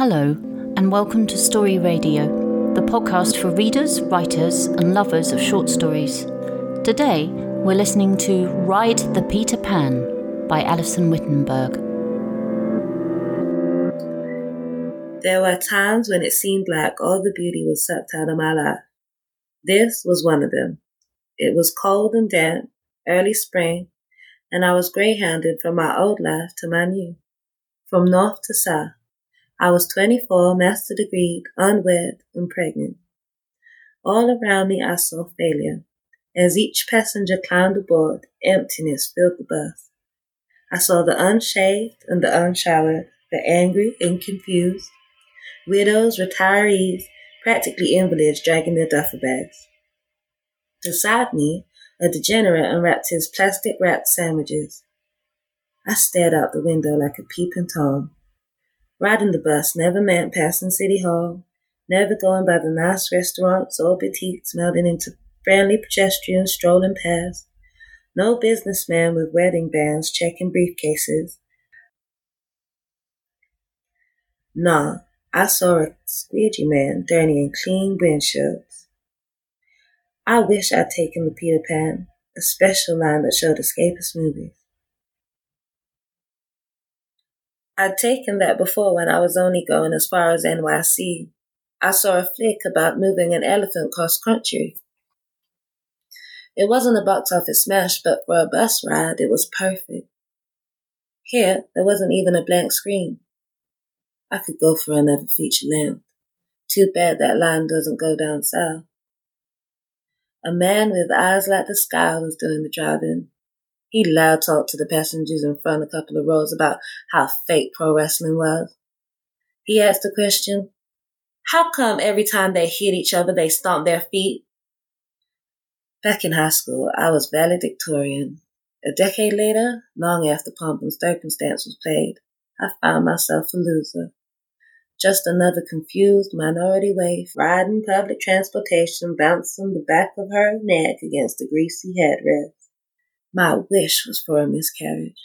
Hello, and welcome to Story Radio, the podcast for readers, writers, and lovers of short stories. Today, we're listening to Ride the Peter Pan by Alison Wittenberg. There were times when it seemed like all the beauty was sucked out of my life. This was one of them. It was cold and damp, early spring, and I was greyhounded from my old life to my new, from north to south. I was 24, master degree, unwed, and pregnant. All around me I saw failure. As each passenger climbed aboard, emptiness filled the bus. I saw the unshaved and the unshowered, the angry and confused, widows, retirees, practically invalids dragging their duffel bags. Beside me, a degenerate unwrapped his plastic wrapped sandwiches. I stared out the window like a peeping Tom. Riding the bus never meant passing City Hall, never going by the nice restaurants or boutiques melting into friendly pedestrians strolling past, no businessman with wedding bands checking briefcases. Nah, I saw a squeegee man dirtying clean windshields. I wish I'd taken the Peter Pan, a special line that showed escapist movies. I'd taken that before when I was only going as far as NYC. I saw a flick about moving an elephant cross country. It wasn't a box office smash, but for a bus ride, it was perfect. Here, there wasn't even a blank screen. I could go for another feature length. Too bad that line doesn't go down south. A man with eyes like the sky was doing the driving. He loud talked to the passengers in front a couple of rows about how fake pro wrestling was. He asked the question, how come every time they hit each other they stomp their feet? Back in high school, I was valedictorian. A decade later, long after Pomp and Circumstance was played, I found myself a loser. Just another confused minority waif riding public transportation, bouncing the back of her neck against the greasy headrest. My wish was for a miscarriage.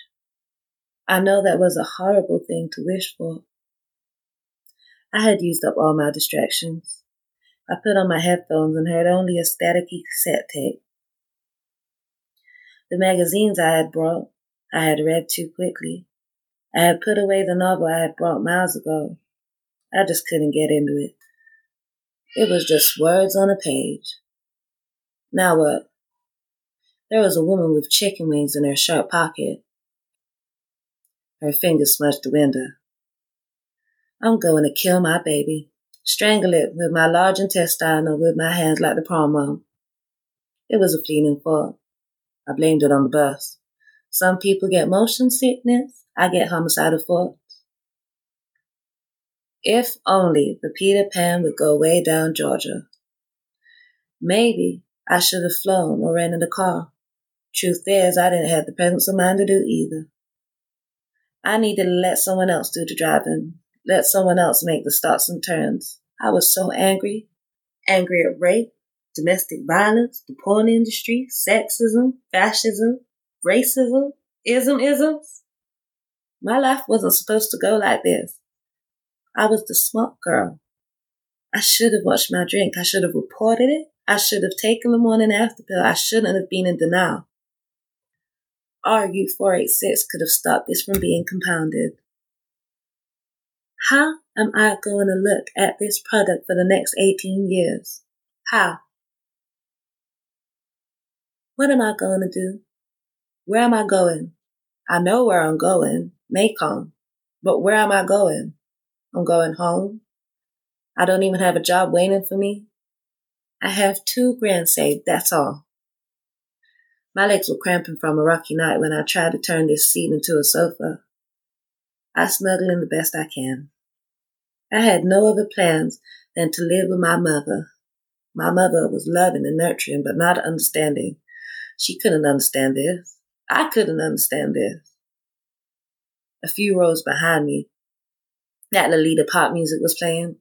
I know that was a horrible thing to wish for. I had used up all my distractions. I put on my headphones and heard only a staticky cassette tape. The magazines I had brought, I had read too quickly. I had put away the novel I had brought miles ago. I just couldn't get into it. It was just words on a page. Now what? There was a woman with chicken wings in her shirt pocket. Her fingers smudged the window. I'm going to kill my baby, strangle it with my large intestine or with my hands like the prom mom. It was a fleeting thought. I blamed it on the bus. Some people get motion sickness. I get homicidal thoughts. If only the Peter Pan would go way down Georgia. Maybe I should have flown or ran in a car. Truth is, I didn't have the presence of mind to do either. I needed to let someone else do the driving, let someone else make the stops and turns. I was so angry. Angry at rape, domestic violence, the porn industry, sexism, fascism, racism, ism isms. My life wasn't supposed to go like this. I was the smart girl. I should have watched my drink. I should have reported it. I should have taken the morning after pill. I shouldn't have been in denial. RU 486 could have stopped this from being compounded. How am I going to look at this product for the next 18 years? How? What am I going to do? Where am I going? I know where I'm going, Macon, but where am I going? I'm going home. I don't even have a job waiting for me. I have two grand saved, that's all. My legs were cramping from a rocky night when I tried to turn this seat into a sofa. I snuggle in the best I can. I had no other plans than to live with my mother. My mother was loving and nurturing, but not understanding. She couldn't understand this. I couldn't understand this. A few rows behind me, that Lolita pop music was playing.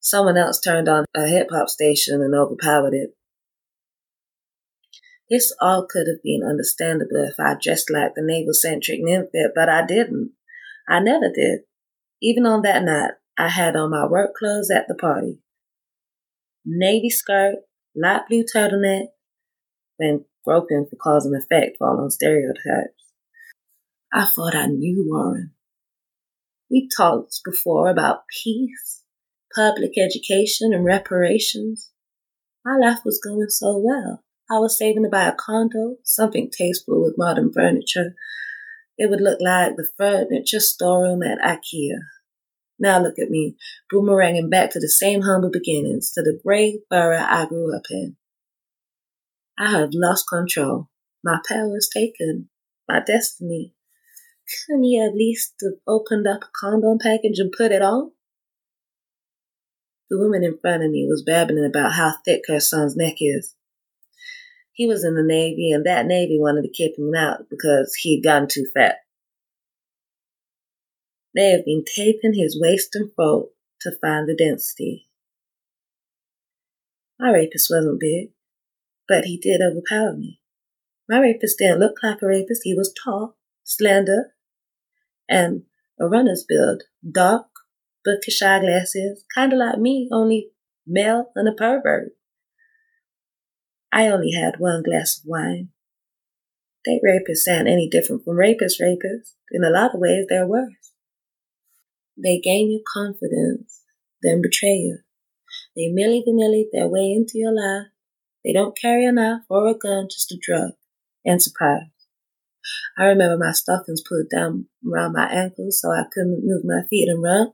Someone else turned on a hip hop station and overpowered it. This all could have been understandable if I dressed like the navel centric nymph but I didn't. I never did. Even on that night, I had on my work clothes at the party. Navy skirt, light blue turtleneck, and groping for cause and effect fall on stereotypes. I thought I knew Warren. We talked before about peace, public education, and reparations. My life was going so well. I was saving to buy a condo, something tasteful with modern furniture. It would look like the furniture storeroom at IKEA. Now look at me, boomeranging back to the same humble beginnings, to the gray borough I grew up in. I have lost control. My power is taken. My destiny. Couldn't he at least have opened up a condom package and put it on? The woman in front of me was babbling about how thick her son's neck is. He was in the Navy, and that Navy wanted to keep him out because he'd gotten too fat. They have been taping his waist and throat to find the density. My rapist wasn't big, but he did overpower me. My rapist didn't look like a rapist. He was tall, slender, and a runner's build, dark, bookish eyeglasses, kind of like me, only male and a pervert. I only had one glass of wine. They rapists aren't any different from rapist rapists. In a lot of ways, they're worse. They gain your confidence, then betray you. They Milli Vanilli their way into your life. They don't carry a knife or a gun, just a drug and surprise. I remember my stockings pulled down around my ankles so I couldn't move my feet and run.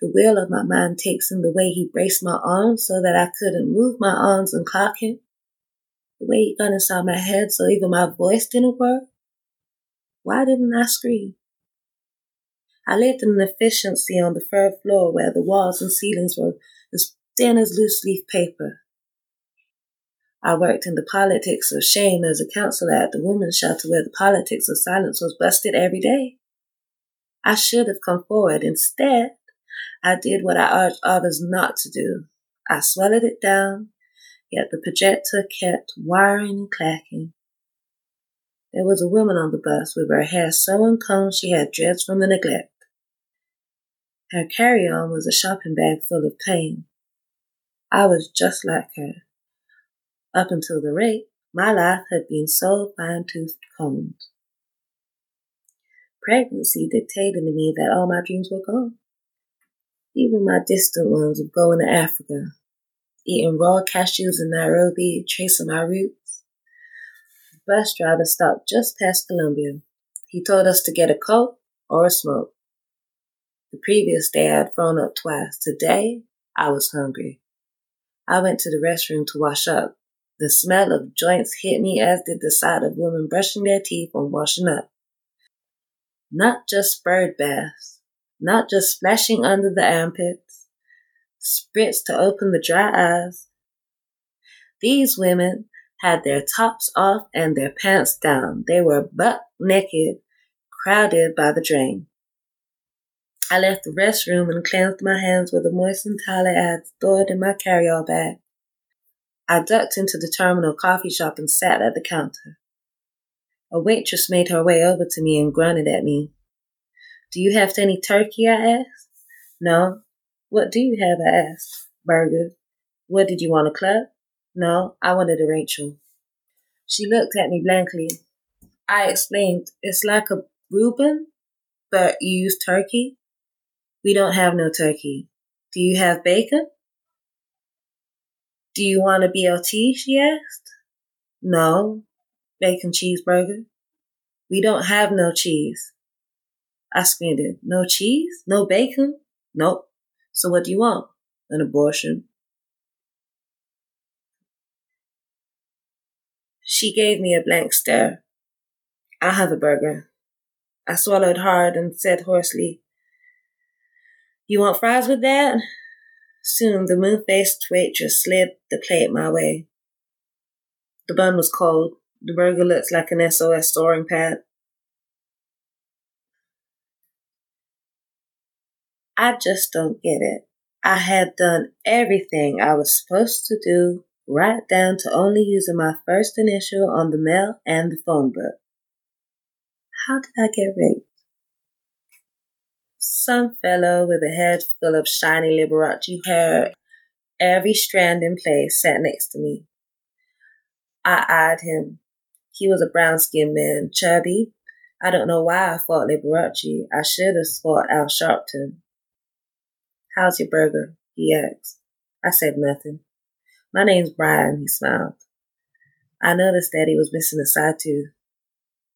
The wheel of my mind takes in the way he braced my arms so that I couldn't move my arms and cock him. The way he got inside my head so even my voice didn't work. Why didn't I scream? I lived in an efficiency on the third floor where the walls and ceilings were as thin as loose leaf paper. I worked in the politics of shame as a counselor at the women's shelter where the politics of silence was busted every day. I should have come forward. Instead, I did what I urged others not to do. I swallowed it down, yet the projector kept whirring and clacking. There was a woman on the bus with her hair so uncombed she had dreads from the neglect. Her carry-on was a shopping bag full of pain. I was just like her. Up until the rape, my life had been so fine-toothed combed. Pregnancy dictated to me that all my dreams were gone. Even my distant ones of going to Africa, eating raw cashews in Nairobi, tracing my roots. The bus driver stopped just past Columbia. He told us to get a coke or a smoke. The previous day I had thrown up twice. Today, I was hungry. I went to the restroom to wash up. The smell of joints hit me as did the sight of women brushing their teeth and washing up. Not just bird baths, not just splashing under the armpits, spritz to open the dry eyes. These women had their tops off and their pants down. They were buck naked, crowded by the drain. I left the restroom and cleansed my hands with a moistened towel I had stored in my carry-all bag. I ducked into the terminal coffee shop and sat at the counter. A waitress made her way over to me and grunted at me. Do you have any turkey? I asked. No. What do you have? I asked. Burger. What did you want, a club? No, I wanted a Rachel. She looked at me blankly. I explained, it's like a Reuben, but you use turkey. We don't have no turkey. Do you have bacon? Do you want a BLT? she asked. No. Bacon cheeseburger. We don't have no cheese. I squinted. No cheese? No bacon? Nope. So what do you want? An abortion. She gave me a blank stare. I'll have a burger. I swallowed hard and said hoarsely, You want fries with that? Soon the moon-faced waitress slid the plate my way. The bun was cold. The burger looked like an SOS storing pad. I just don't get it. I had done everything I was supposed to do, right down to only using my first initial on the mail and the phone book. How did I get raped? Some fellow with a head full of shiny Liberace hair, every strand in place, sat next to me. I eyed him. He was a brown skinned man, chubby. I don't know why I fought Liberace. I should have fought Al Sharpton. How's your burger? he asked. I said nothing. My name's Brian, he smiled. I noticed that he was missing a side tooth.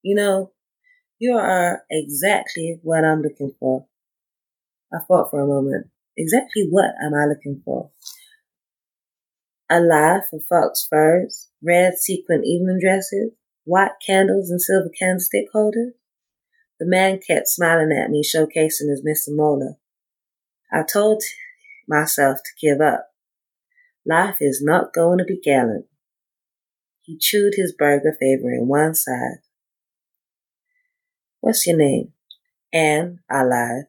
You know, you are exactly what I'm looking for. I thought for a moment. Exactly what am I looking for? A life of fox furs, red sequin evening dresses, white candles and silver candlestick holders? The man kept smiling at me, showcasing his Mr. Molar. I told myself to give up. Life is not going to be gallant. He chewed his burger, favoring one side. What's your name? Anne, I lied.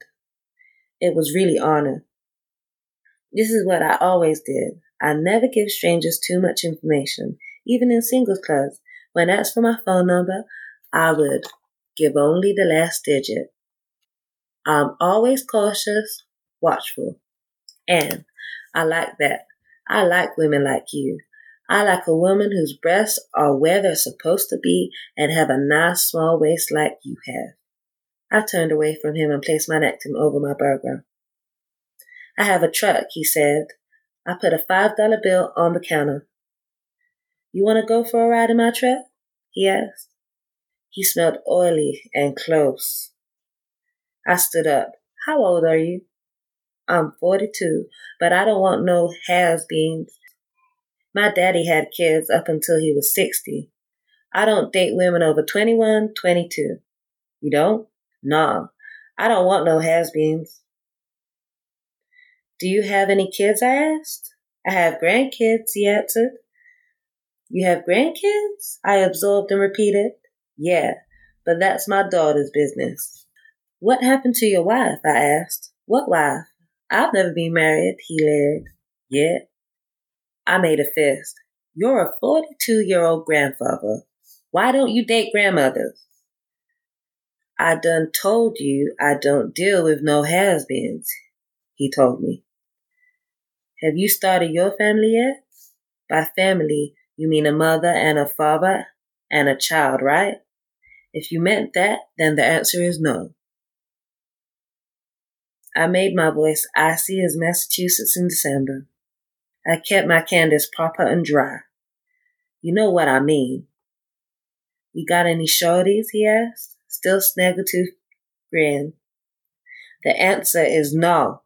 It was really Anna. This is what I always did. I never give strangers too much information, even in singles clubs. When asked for my phone number, I would give only the last digit. I'm always cautious, watchful. And I like that. I like women like you. I like a woman whose breasts are where they're supposed to be and have a nice small waist like you have. I turned away from him and placed my napkin over my burger. I have a truck, he said. I put a five dollar bill on the counter. You want to go for a ride in my truck? he asked. He smelled oily and close. I stood up. How old are you? I'm 42, but I don't want no has-beens. My daddy had kids up until he was 60. I don't date women over 21, 22. You don't? Nah. I don't want no has-beens. Do you have any kids? I asked. I have grandkids, he answered. You have grandkids? I absorbed and repeated. Yeah, but that's my daughter's business. What happened to your wife? I asked. What wife? I've never been married, he leered. Yet. I made a fist. You're a 42 year old grandfather. Why don't you date grandmothers? I done told you I don't deal with no has beens, he told me. Have you started your family yet? By family, you mean a mother and a father and a child, right? If you meant that, then the answer is no. I made my voice icy as Massachusetts in December. I kept my Candace proper and dry. You know what I mean. You got any shorties? he asked, still snaggletooth grin. The answer is no.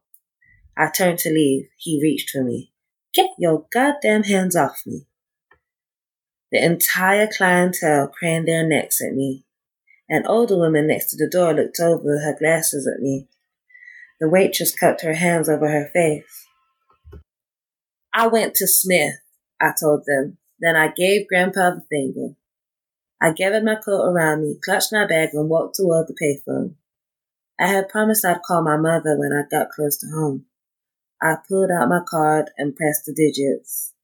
I turned to leave. He reached for me. Get your goddamn hands off me. The entire clientele craned their necks at me. An older woman next to the door looked over her glasses at me. The waitress cupped her hands over her face. I went to Smith, I told them. Then I gave Grandpa the finger. I gathered my coat around me, clutched my bag, and walked toward the payphone. I had promised I'd call my mother when I got close to home. I pulled out my card and pressed the digits.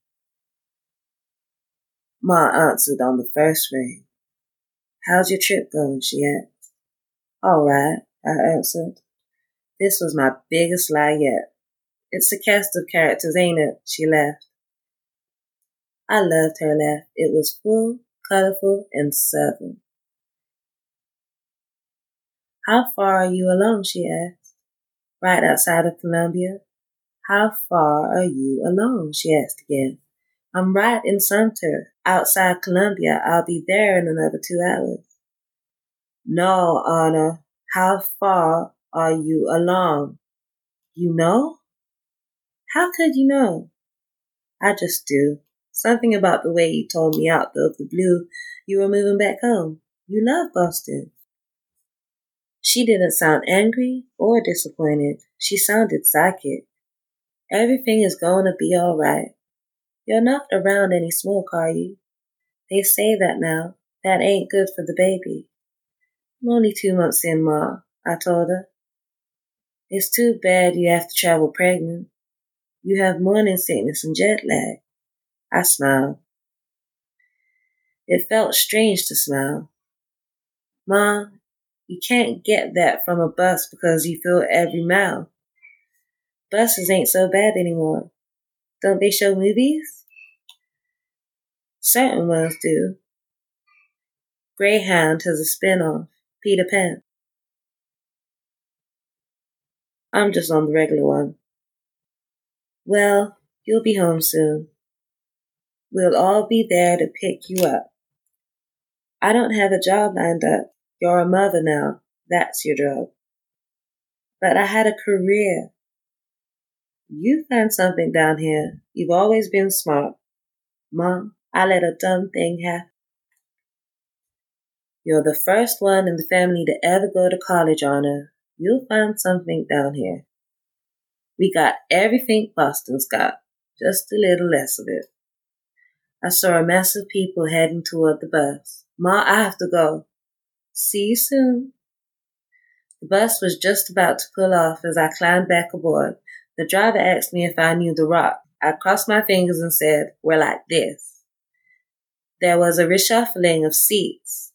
Ma answered on the first ring. How's your trip going? she asked. All right, I answered. This was my biggest lie yet. It's a cast of characters, ain't it? She laughed. I loved her laugh. It was full, colorful, and southern. How far are you along? she asked. Right outside of Columbia. How far are you along? she asked again. I'm right in Sumter, outside Columbia. I'll be there in another two hours. No, Anna. How far are you along? You know? How could you know? I just do. Something about the way you told me out of the blue you were moving back home. You love Boston. She didn't sound angry or disappointed. She sounded psychic. Everything is going to be all right. You're not around any smoke, are you? They say that now. That ain't good for the baby. I'm only two months in, Ma, I told her. It's too bad you have to travel pregnant. You have morning sickness and jet lag. I smiled. It felt strange to smile. Ma, You can't get that from a bus because you fill every mile. Buses ain't so bad anymore. Don't they show movies? Certain ones do. Greyhound has a spin-off, Peter Pan. I'm just on the regular one. Well, you'll be home soon. We'll all be there to pick you up. I don't have a job lined up. You're a mother now. That's your job. But I had a career. You find something down here. You've always been smart. Mom, I let a dumb thing happen. You're the first one in the family to ever go to college, Anna. You'll find something down here. We got everything Boston's got, just a little less of it. I saw a mass of people heading toward the bus. Ma, I have to go. See you soon. The bus was just about to pull off as I climbed back aboard. The driver asked me if I knew the rock. I crossed my fingers and said, We're like this. There was a reshuffling of seats.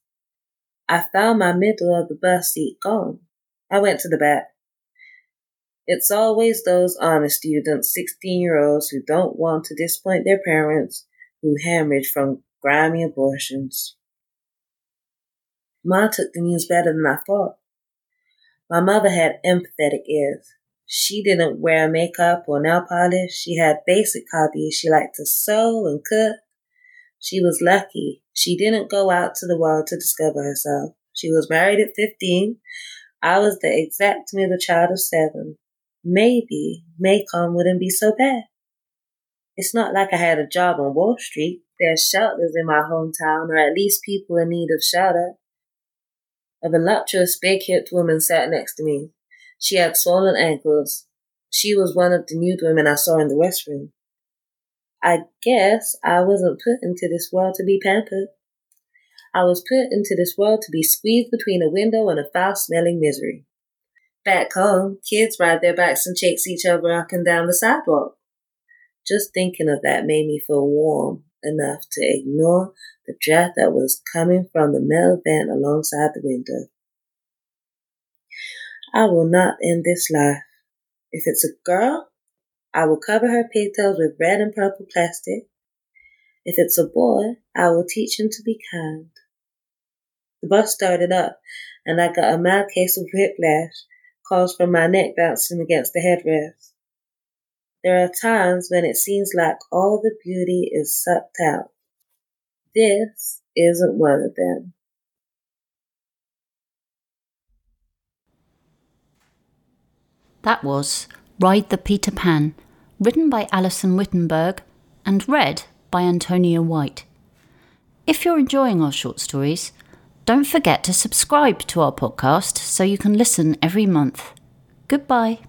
I found my middle of the bus seat gone. I went to the back. It's always those honest students, 16 year olds who don't want to disappoint their parents, who hemorrhage from grimy abortions. Ma took the news better than I thought. My mother had empathetic ears. She didn't wear makeup or nail polish. She had basic hobbies. She liked to sew and cook. She was lucky. She didn't go out to the world to discover herself. She was married at 15. I was the exact middle child of seven. Maybe Macon wouldn't be so bad. It's not like I had a job on Wall Street. There's shelters in my hometown, or at least people in need of shelter. A voluptuous, big-hipped woman sat next to me. She had swollen ankles. She was one of the nude women I saw in the restroom. I guess I wasn't put into this world to be pampered. I was put into this world to be squeezed between a window and a foul-smelling misery. Back home, kids ride their bikes and chase each other up and down the sidewalk. Just thinking of that made me feel warm enough to ignore the draft that was coming from the metal vent alongside the window. I will not end this life. If it's a girl, I will cover her pigtails with red and purple plastic. If it's a boy, I will teach him to be kind. The bus started up, and I got a mild case of whiplash caused from my neck bouncing against the headrest. There are times when it seems like all the beauty is sucked out. This isn't one of them. That was Ride the Peter Pan, written by Alison Wittenberg and read by Antonia White. If you're enjoying our short stories, don't forget to subscribe to our podcast so you can listen every month. Goodbye.